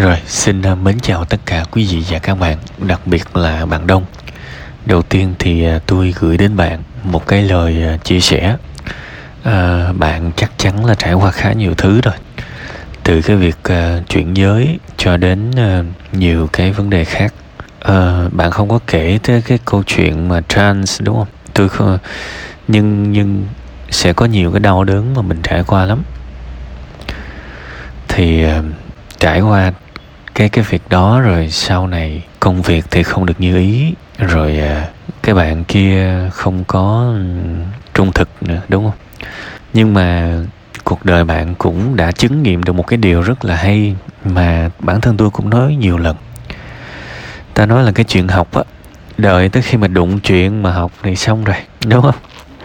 Rồi, xin à, mến chào tất cả quý vị và các bạn, đặc biệt là bạn Đông. Đầu tiên thì à, tôi gửi đến bạn một cái lời à, chia sẻ. À, bạn chắc chắn là trải qua khá nhiều thứ rồi. Từ cái việc uh, chuyển giới cho đến uh, nhiều cái vấn đề khác. À, bạn không có kể tới cái câu chuyện mà trans đúng không? Tôi không nhưng nhưng sẽ có nhiều cái đau đớn mà mình trải qua lắm. Thì uh, trải qua cái cái việc đó rồi sau này công việc thì không được như ý. Rồi à, cái bạn kia không có ừ, trung thực nữa, đúng không? Nhưng mà cuộc đời bạn cũng đã chứng nghiệm được một cái điều rất là hay mà bản thân tôi cũng nói nhiều lần. Ta nói là cái chuyện học á, đợi tới khi mà đụng chuyện mà học thì xong rồi, đúng không?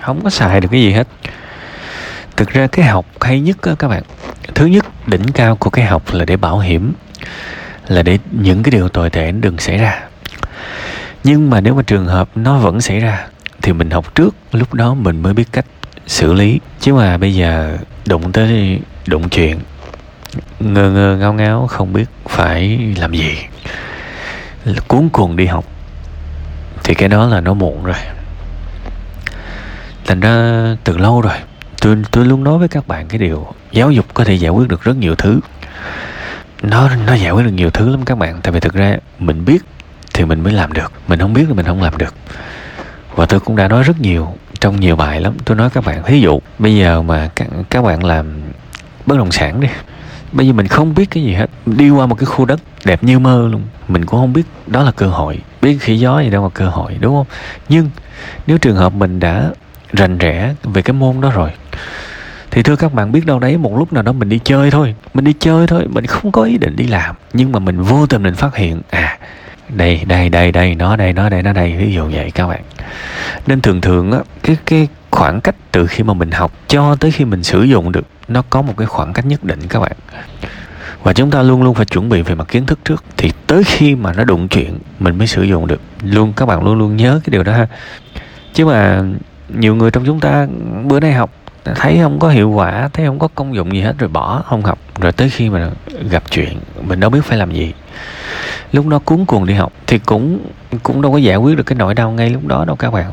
Không có xài được cái gì hết. Thực ra cái học hay nhất á các bạn, thứ nhất, đỉnh cao của cái học là để bảo hiểm là để những cái điều tồi tệ đừng xảy ra. Nhưng mà nếu mà trường hợp nó vẫn xảy ra, thì mình học trước, lúc đó mình mới biết cách xử lý. Chứ mà bây giờ đụng tới đụng chuyện, ngơ ngơ, ngáo ngáo, không biết phải làm gì. Cuốn cuồng đi học, thì cái đó là nó muộn rồi. Thành ra từ lâu rồi, tôi tôi luôn nói với các bạn cái điều, giáo dục có thể giải quyết được rất nhiều thứ nó nó giải quyết được nhiều thứ lắm các bạn. Tại vì thực ra mình biết thì mình mới làm được. Mình không biết thì mình không làm được. Và tôi cũng đã nói rất nhiều trong nhiều bài lắm. Tôi nói các bạn ví dụ bây giờ mà các, các bạn làm bất động sản đi. Bây giờ mình không biết cái gì hết. Đi qua một cái khu đất đẹp như mơ luôn. Mình cũng không biết đó là cơ hội. Biết khỉ gió gì đâu mà cơ hội đúng không? Nhưng nếu trường hợp mình đã rành rẽ về cái môn đó rồi thì thưa các bạn, biết đâu đấy, một lúc nào đó mình đi chơi thôi. Mình đi chơi thôi, mình không có ý định đi làm. Nhưng mà mình vô tình mình phát hiện à đây đây đây đây, nó đây nó đây nó đây, ví dụ vậy các bạn. Nên thường thường á, cái cái khoảng cách từ khi mà mình học cho tới khi mình sử dụng được, nó có một cái khoảng cách nhất định các bạn. Và chúng ta luôn luôn phải chuẩn bị về mặt kiến thức trước. Thì tới khi mà nó đụng chuyện, mình mới sử dụng được. Luôn, các bạn luôn luôn nhớ cái điều đó ha. Chứ mà nhiều người trong chúng ta bữa nay học thấy không có hiệu quả thấy không có công dụng gì hết rồi bỏ không học. Rồi tới khi mà gặp chuyện mình đâu biết phải làm gì. Lúc đó cuốn cuồng đi học thì cũng cũng đâu có giải quyết được cái nỗi đau ngay lúc đó đâu các bạn.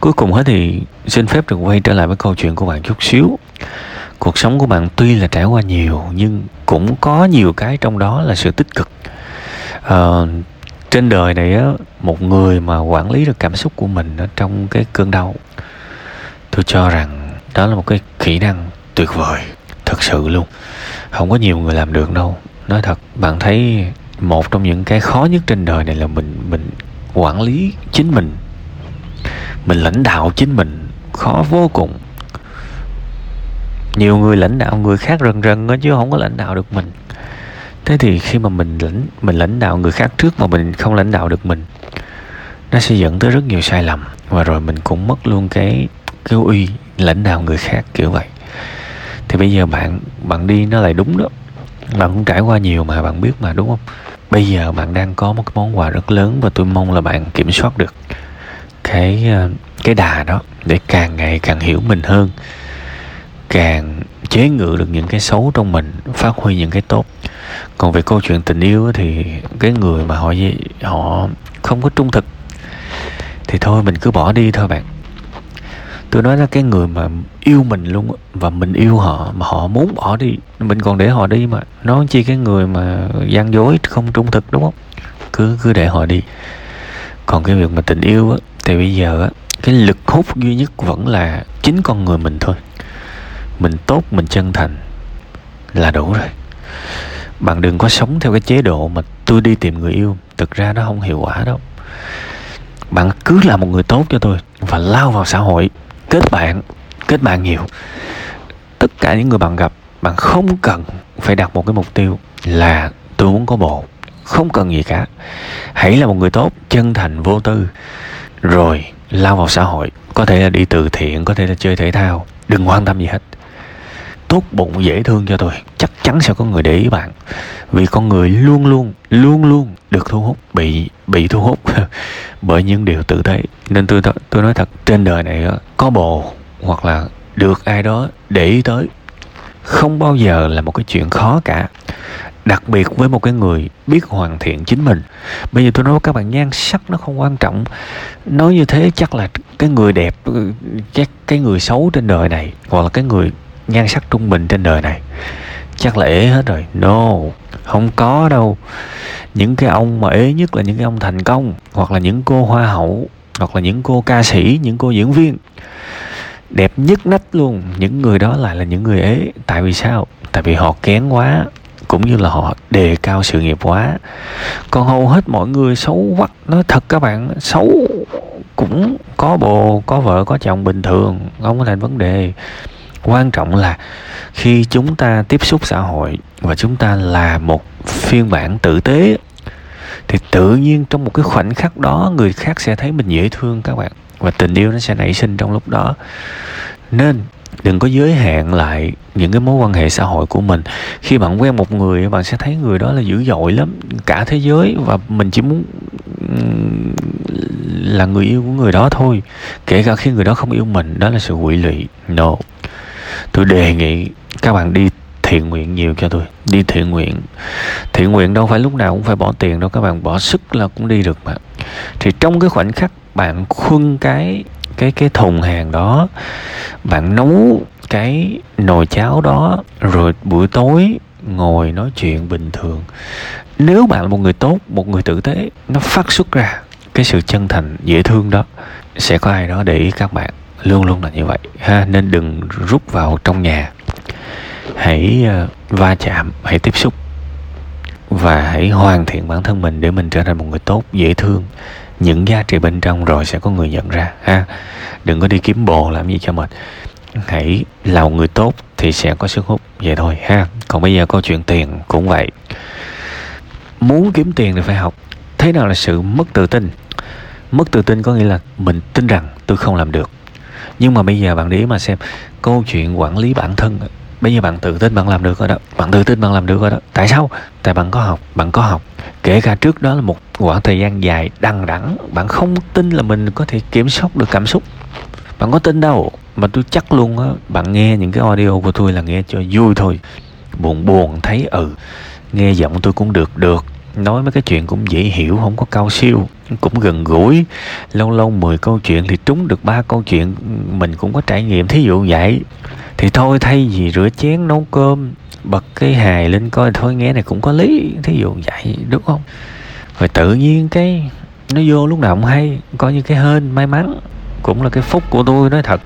Cuối cùng hết thì xin phép được quay trở lại với câu chuyện của bạn chút xíu. Cuộc sống của bạn tuy là trải qua nhiều nhưng cũng có nhiều cái trong đó là sự tích cực. À, trên đời này á một người mà quản lý được cảm xúc của mình ở trong cái cơn đau tôi cho rằng đó là một cái kỹ năng tuyệt vời. Thật sự luôn. Không có nhiều người làm được đâu. Nói thật, bạn thấy một trong những cái khó nhất trên đời này là mình mình quản lý chính mình. Mình lãnh đạo chính mình khó vô cùng. Nhiều người lãnh đạo người khác rần rần chứ không có lãnh đạo được mình. Thế thì khi mà mình lãnh mình lãnh đạo người khác trước mà mình không lãnh đạo được mình, nó sẽ dẫn tới rất nhiều sai lầm. Và rồi mình cũng mất luôn cái cái uy, lãnh đạo người khác, kiểu vậy. Thì bây giờ bạn bạn đi nó lại đúng đó. Bạn cũng trải qua nhiều mà, bạn biết mà, đúng không? Bây giờ bạn đang có một cái món quà rất lớn và tôi mong là bạn kiểm soát được cái ờ, cái đà đó để càng ngày càng hiểu mình hơn. Càng chế ngự được những cái xấu trong mình, phát huy những cái tốt. Còn về câu chuyện tình yêu thì cái người mà họ họ không có trung thực thì thôi mình cứ bỏ đi thôi bạn tôi nói là cái người mà yêu mình luôn và mình yêu họ, mà họ muốn bỏ đi, mình còn để họ đi mà. Nói chi cái người mà gian dối, không trung thực, đúng không? Cứ cứ để họ đi. Còn cái việc mà tình yêu á, thì bây giờ á, cái lực hút duy nhất vẫn là chính con người mình thôi. Mình tốt, mình chân thành là đủ rồi. Bạn đừng có sống theo cái chế độ mà tôi đi tìm người yêu. Thực ra nó không hiệu quả đâu. Bạn cứ là một người tốt cho tôi và lao vào xã hội kết bạn kết bạn nhiều. Tất cả những người bạn gặp bạn không cần phải đặt một cái mục tiêu là tôi muốn có bộ, không cần gì cả. Hãy là một người tốt chân thành vô tư rồi lao vào xã hội. Có thể là đi từ thiện có thể là chơi thể thao. Đừng quan tâm gì hết. Tốt bụng dễ thương cho tôi chắc chắn sẽ có người để ý bạn. Vì con người luôn luôn luôn luôn được thu hút, bị bị thu hút bởi những điều tự thấy. Nên tôi tôi nói thật, trên đời này có bồ hoặc là được ai đó để ý tới, không bao giờ là một cái chuyện khó cả. Đặc biệt với một cái người biết hoàn thiện chính mình. Bây giờ tôi nói với các bạn, nhan sắc nó không quan trọng. Nói như thế chắc là cái người đẹp chắc cái người xấu trên đời này hoặc là cái người nhan sắc trung bình trên đời này chắc là ế hết rồi. No, không có đâu. Những cái ông mà ế nhất là những cái ông thành công, hoặc là những cô hoa hậu, hoặc là những cô ca sĩ, những cô diễn viên. Đẹp nhất nách luôn. Những người đó lại là những người ế. Tại vì sao? Tại vì họ kén quá, cũng như là họ đề cao sự nghiệp quá. Còn hầu hết mọi người xấu quắc nói thật các bạn, xấu cũng có bồ, có vợ, có chồng bình thường, không có thành vấn đề quan trọng là khi chúng ta tiếp xúc xã hội và chúng ta là một phiên bản tử tế, thì tự nhiên trong một cái khoảnh khắc đó, người khác sẽ thấy mình dễ thương các bạn và tình yêu nó sẽ nảy sinh trong lúc đó. Nên đừng có giới hạn lại những cái mối quan hệ xã hội của mình. Khi bạn quen một người, bạn sẽ thấy người đó là dữ dội lắm, cả thế giới, và mình chỉ muốn là người yêu của người đó thôi. Kể cả khi người đó không yêu mình, đó là sự quỷ lụy. No tôi đề nghị các bạn đi thiện nguyện nhiều cho tôi. Đi thiện nguyện. Thiện nguyện đâu phải lúc nào cũng phải bỏ tiền đâu, các bạn bỏ sức là cũng đi được mà. Thì trong cái khoảnh khắc bạn khuân cái cái cái thùng hàng đó, bạn nấu cái nồi cháo đó, rồi buổi tối ngồi nói chuyện bình thường. Nếu bạn là một người tốt, một người tử tế, nó phát xuất ra cái sự chân thành, dễ thương đó, sẽ có ai đó để ý các bạn luôn luôn là như vậy. Ha, nên đừng rút vào trong nhà. Hãy ờ, va chạm, hãy tiếp xúc. Và hãy hoàn thiện bản thân mình để mình trở thành một người tốt, dễ thương. Những giá trị bên trong rồi sẽ có người nhận ra. Ha, đừng có đi kiếm bồ làm gì cho mệt. Hãy là một người tốt thì sẽ có sức hút. Vậy thôi, ha. Còn bây giờ câu chuyện tiền cũng vậy. Muốn kiếm tiền thì phải học. Thế nào là sự mất tự tin? Mất tự tin có nghĩa là mình tin rằng tôi không làm được nhưng mà bây giờ bạn để ý mà xem, câu chuyện quản lý bản thân, bây giờ bạn tự tin bạn làm được rồi đó, bạn tự tin bạn làm được rồi đó. Tại sao? Tại bạn có học, bạn có học. Kể cả trước đó là một khoảng thời gian dài đằng đẵng, bạn không tin là mình có thể kiểm soát được cảm xúc. Bạn có tin đâu, mà tôi chắc luôn á, bạn nghe những cái audio của tôi là nghe cho vui thôi. Buồn buồn, thấy ừ nghe giọng tôi cũng được được nói mấy cái chuyện cũng dễ hiểu, không có cao siêu, cũng gần gũi. Lâu lâu 10 câu chuyện thì trúng được ba câu chuyện, mình cũng có trải nghiệm, thí dụ vậy. Thì thôi, thay vì rửa chén nấu cơm, bật cái hài lên coi, thôi nghe này cũng có lý, thí dụ vậy, đúng không? Rồi tự nhiên cái nó vô lúc nào cũng hay, coi như cái hên may mắn, cũng là cái phúc của tôi, nói thật.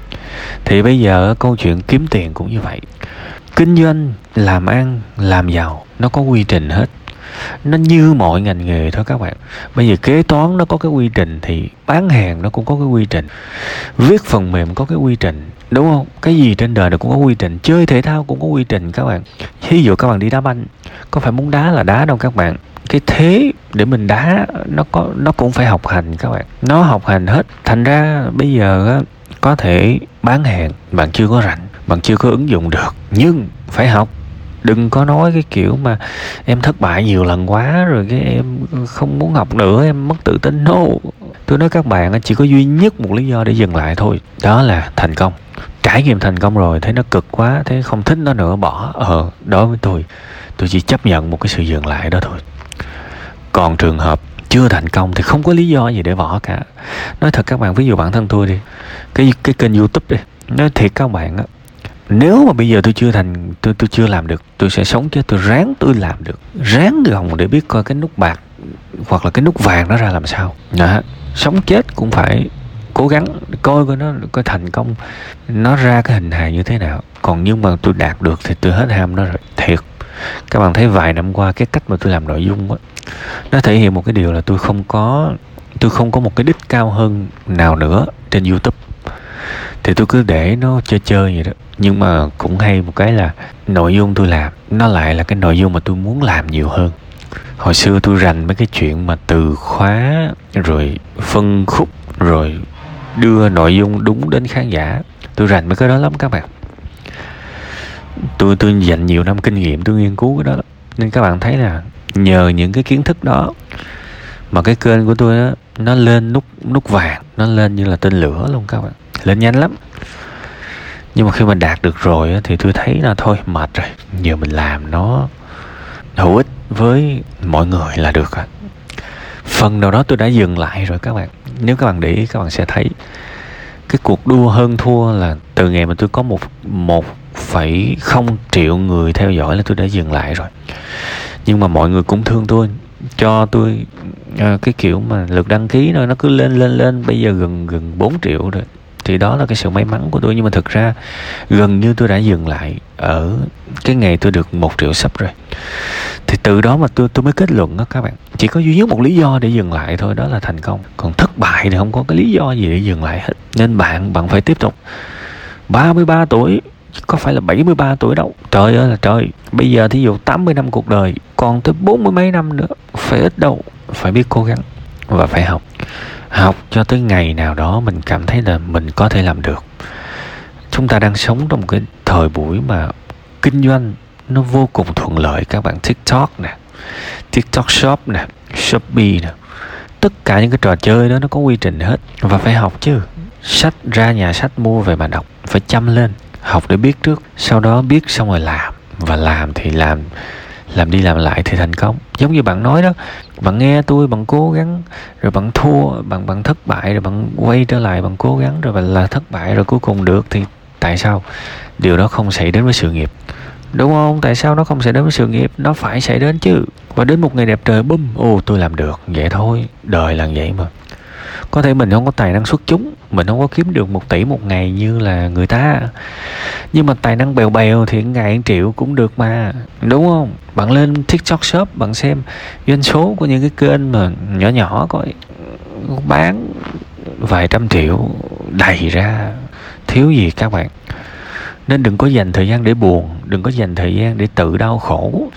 Thì bây giờ câu chuyện kiếm tiền cũng như vậy. Kinh doanh, làm ăn, làm giàu, nó có quy trình hết nó như mọi ngành nghề thôi các bạn. Bây giờ kế toán nó có cái quy trình thì bán hàng nó cũng có cái quy trình. Viết phần mềm có cái quy trình, đúng không? Cái gì trên đời nó cũng có quy trình. Chơi thể thao cũng có quy trình các bạn. Ví dụ các bạn đi đá banh, có phải muốn đá là đá đâu các bạn. Cái thế để mình đá nó có, nó cũng phải học hành các bạn. Nó học hành hết. Thành ra bây giờ có thể bán hàng, bạn chưa có rảnh, bạn chưa có ứng dụng được. Nhưng phải học đừng có nói cái kiểu mà em thất bại nhiều lần quá rồi cái em không muốn học nữa, em mất tự tin. No. Tôi nói các bạn chỉ có duy nhất một lý do để dừng lại thôi. Đó là thành công. Trải nghiệm thành công rồi, thấy nó cực quá, thấy không thích nó nữa, bỏ. Ờ đối với tôi tôi chỉ chấp nhận một cái sự dừng lại đó thôi. Còn trường hợp chưa thành công thì không có lý do gì để bỏ cả. Nói thật các bạn, ví dụ bản thân tôi đi, cái cái kênh youtube đi, nói thiệt các bạn á nếu mà bây giờ tôi chưa thành, tôi tôi chưa làm được, tôi sẽ sống chứ, tôi ráng tôi làm được. Ráng gồng để biết coi cái nút bạc hoặc là cái nút vàng nó ra làm sao. Đó. sống chết cũng phải cố gắng coi coi nó coi thành công, nó ra cái hình hài như thế nào. Còn nhưng mà tôi đạt được thì tôi hết ham nó rồi, thiệt. Các bạn thấy vài năm qua cái cách mà tôi làm nội dung á, nó thể hiện một cái điều là tôi không có, tôi không có một cái đích cao hơn nào nữa trên youtube. Thì tôi cứ để nó chơi chơi vậy đó nhưng mà cũng hay một cái là nội dung tôi làm nó lại là cái nội dung mà tôi muốn làm nhiều hơn. Hồi xưa tôi rành mấy cái chuyện mà từ khóa rồi phân khúc rồi đưa nội dung đúng đến khán giả. Tôi rành mấy cái đó lắm các bạn. Tôi tôi dành nhiều năm kinh nghiệm tôi nghiên cứu cái đó nên các bạn thấy là nhờ những cái kiến thức đó mà cái kênh của tôi đó, nó lên nút nút vàng nó lên như là tên lửa luôn các bạn. Lên nhanh lắm nhưng mà khi mình đạt được rồi thì tôi thấy là thôi mệt rồi giờ mình làm nó hữu ích với mọi người là được phần nào đó tôi đã dừng lại rồi các bạn. Nếu các bạn để ý các bạn sẽ thấy cái cuộc đua hơn thua là từ ngày mà tôi có một một phẩy không triệu người theo dõi là tôi đã dừng lại rồi. Nhưng mà mọi người cũng thương tôi cho tôi à, cái kiểu mà lượt đăng ký nó nó cứ lên lên lên bây giờ gần gần 4 triệu rồi thì đó là cái sự may mắn của tôi. Nhưng mà thực ra, gần như tôi đã dừng lại ở cái ngày tôi được một triệu sub rồi. Thì từ đó mà tôi tôi mới kết luận đó các bạn. Chỉ có duy nhất một lý do để dừng lại thôi, đó là thành công. Còn thất bại thì không có cái lý do gì để dừng lại hết. Nên bạn bạn phải tiếp tục. 33 tuổi, có phải là 73 tuổi đâu. Trời ơi là trời. Bây giờ thí dụ 80 năm cuộc đời, còn tới bốn mươi mấy năm nữa, phải ít đâu, phải biết cố gắng và phải học. Học cho tới ngày nào đó mình cảm thấy là mình có thể làm được. Chúng ta đang sống trong một cái thời buổi mà kinh doanh nó vô cùng thuận lợi. Các bạn tiktok nè, tiktok shop nè, shopee nè. Tất cả những cái trò chơi đó nó có quy trình hết. Và phải học chứ. Sách ra nhà sách mua về mà đọc. Phải chăm lên, học để biết trước. Sau đó biết xong rồi làm. Và làm thì làm làm đi làm lại thì thành công. Giống như bạn nói đó, bạn nghe tôi, bạn cố gắng, rồi bạn thua, bạn bạn thất bại, rồi bạn quay trở lại, bạn cố gắng, rồi bạn là thất bại, rồi cuối cùng được thì tại sao? Điều đó không xảy đến với sự nghiệp. Đúng không? Tại sao nó không xảy đến với sự nghiệp? Nó phải xảy đến chứ. Và đến một ngày đẹp trời, bum ồ tôi làm được. Vậy thôi, đời là vậy mà có thể mình không có tài năng xuất chúng, mình không có kiếm được một tỷ một ngày như là người ta. Nhưng mà tài năng bèo bèo thì ngày triệu cũng được mà, đúng không? Bạn lên tiktok shop, bạn xem doanh số của những cái kênh mà nhỏ nhỏ coi, bán vài trăm triệu đầy ra. Thiếu gì các bạn? Nên đừng có dành thời gian để buồn, đừng có dành thời gian để tự đau khổ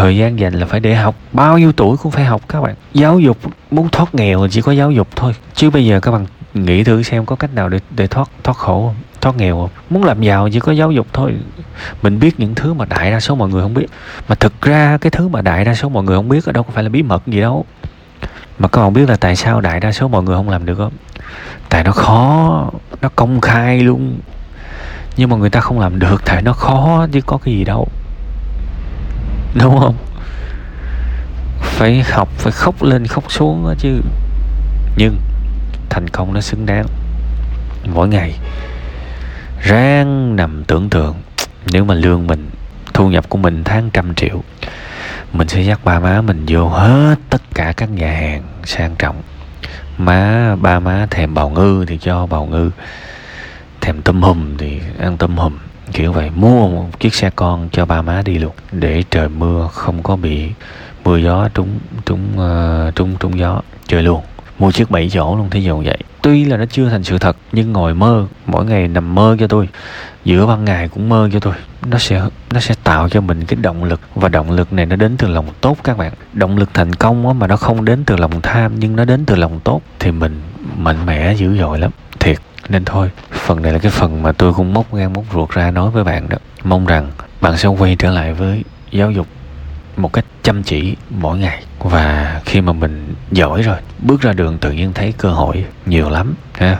thời gian dành là phải để học. Bao nhiêu tuổi cũng phải học các bạn. Giáo dục, muốn thoát nghèo chỉ có giáo dục thôi. Chứ bây giờ các bạn nghĩ thử xem có cách nào để để thoát thoát khổ không? Thoát nghèo không? Muốn làm giàu chỉ có giáo dục thôi. Mình biết những thứ mà đại đa số mọi người không biết. Mà thực ra cái thứ mà đại đa số mọi người không biết ở đâu có phải là bí mật gì đâu. Mà các bạn biết là tại sao đại đa số mọi người không làm được không? Tại nó khó, nó công khai luôn. Nhưng mà người ta không làm được, tại nó khó chứ có cái gì đâu đúng không? Phải học, phải khóc lên, khóc xuống đó chứ. Nhưng thành công nó xứng đáng. Mỗi ngày, ráng nằm tưởng tượng. Nếu mà lương mình, thu nhập của mình tháng trăm triệu, mình sẽ dắt ba má mình vô hết tất cả các nhà hàng sang trọng. Má, ba má thèm bào ngư thì cho bào ngư. Thèm tôm hùm thì ăn tôm hùm kiểu vậy mua một chiếc xe con cho ba má đi luôn để trời mưa không có bị mưa gió trúng trúng uh, trúng trúng gió chơi luôn. Mua chiếc bảy chỗ luôn thí dụ vậy. Tuy là nó chưa thành sự thật nhưng ngồi mơ mỗi ngày nằm mơ cho tôi. Giữa ban ngày cũng mơ cho tôi. Nó sẽ nó sẽ tạo cho mình cái động lực và động lực này nó đến từ lòng tốt các bạn. Động lực thành công á, mà nó không đến từ lòng tham nhưng nó đến từ lòng tốt thì mình mạnh mẽ dữ dội lắm. Thiệt nên thôi, phần này là cái phần mà tôi cũng móc gan móc ruột ra nói với bạn đó. Mong rằng bạn sẽ quay trở lại với giáo dục một cách chăm chỉ mỗi ngày. Và khi mà mình giỏi rồi, bước ra đường tự nhiên thấy cơ hội nhiều lắm, ha?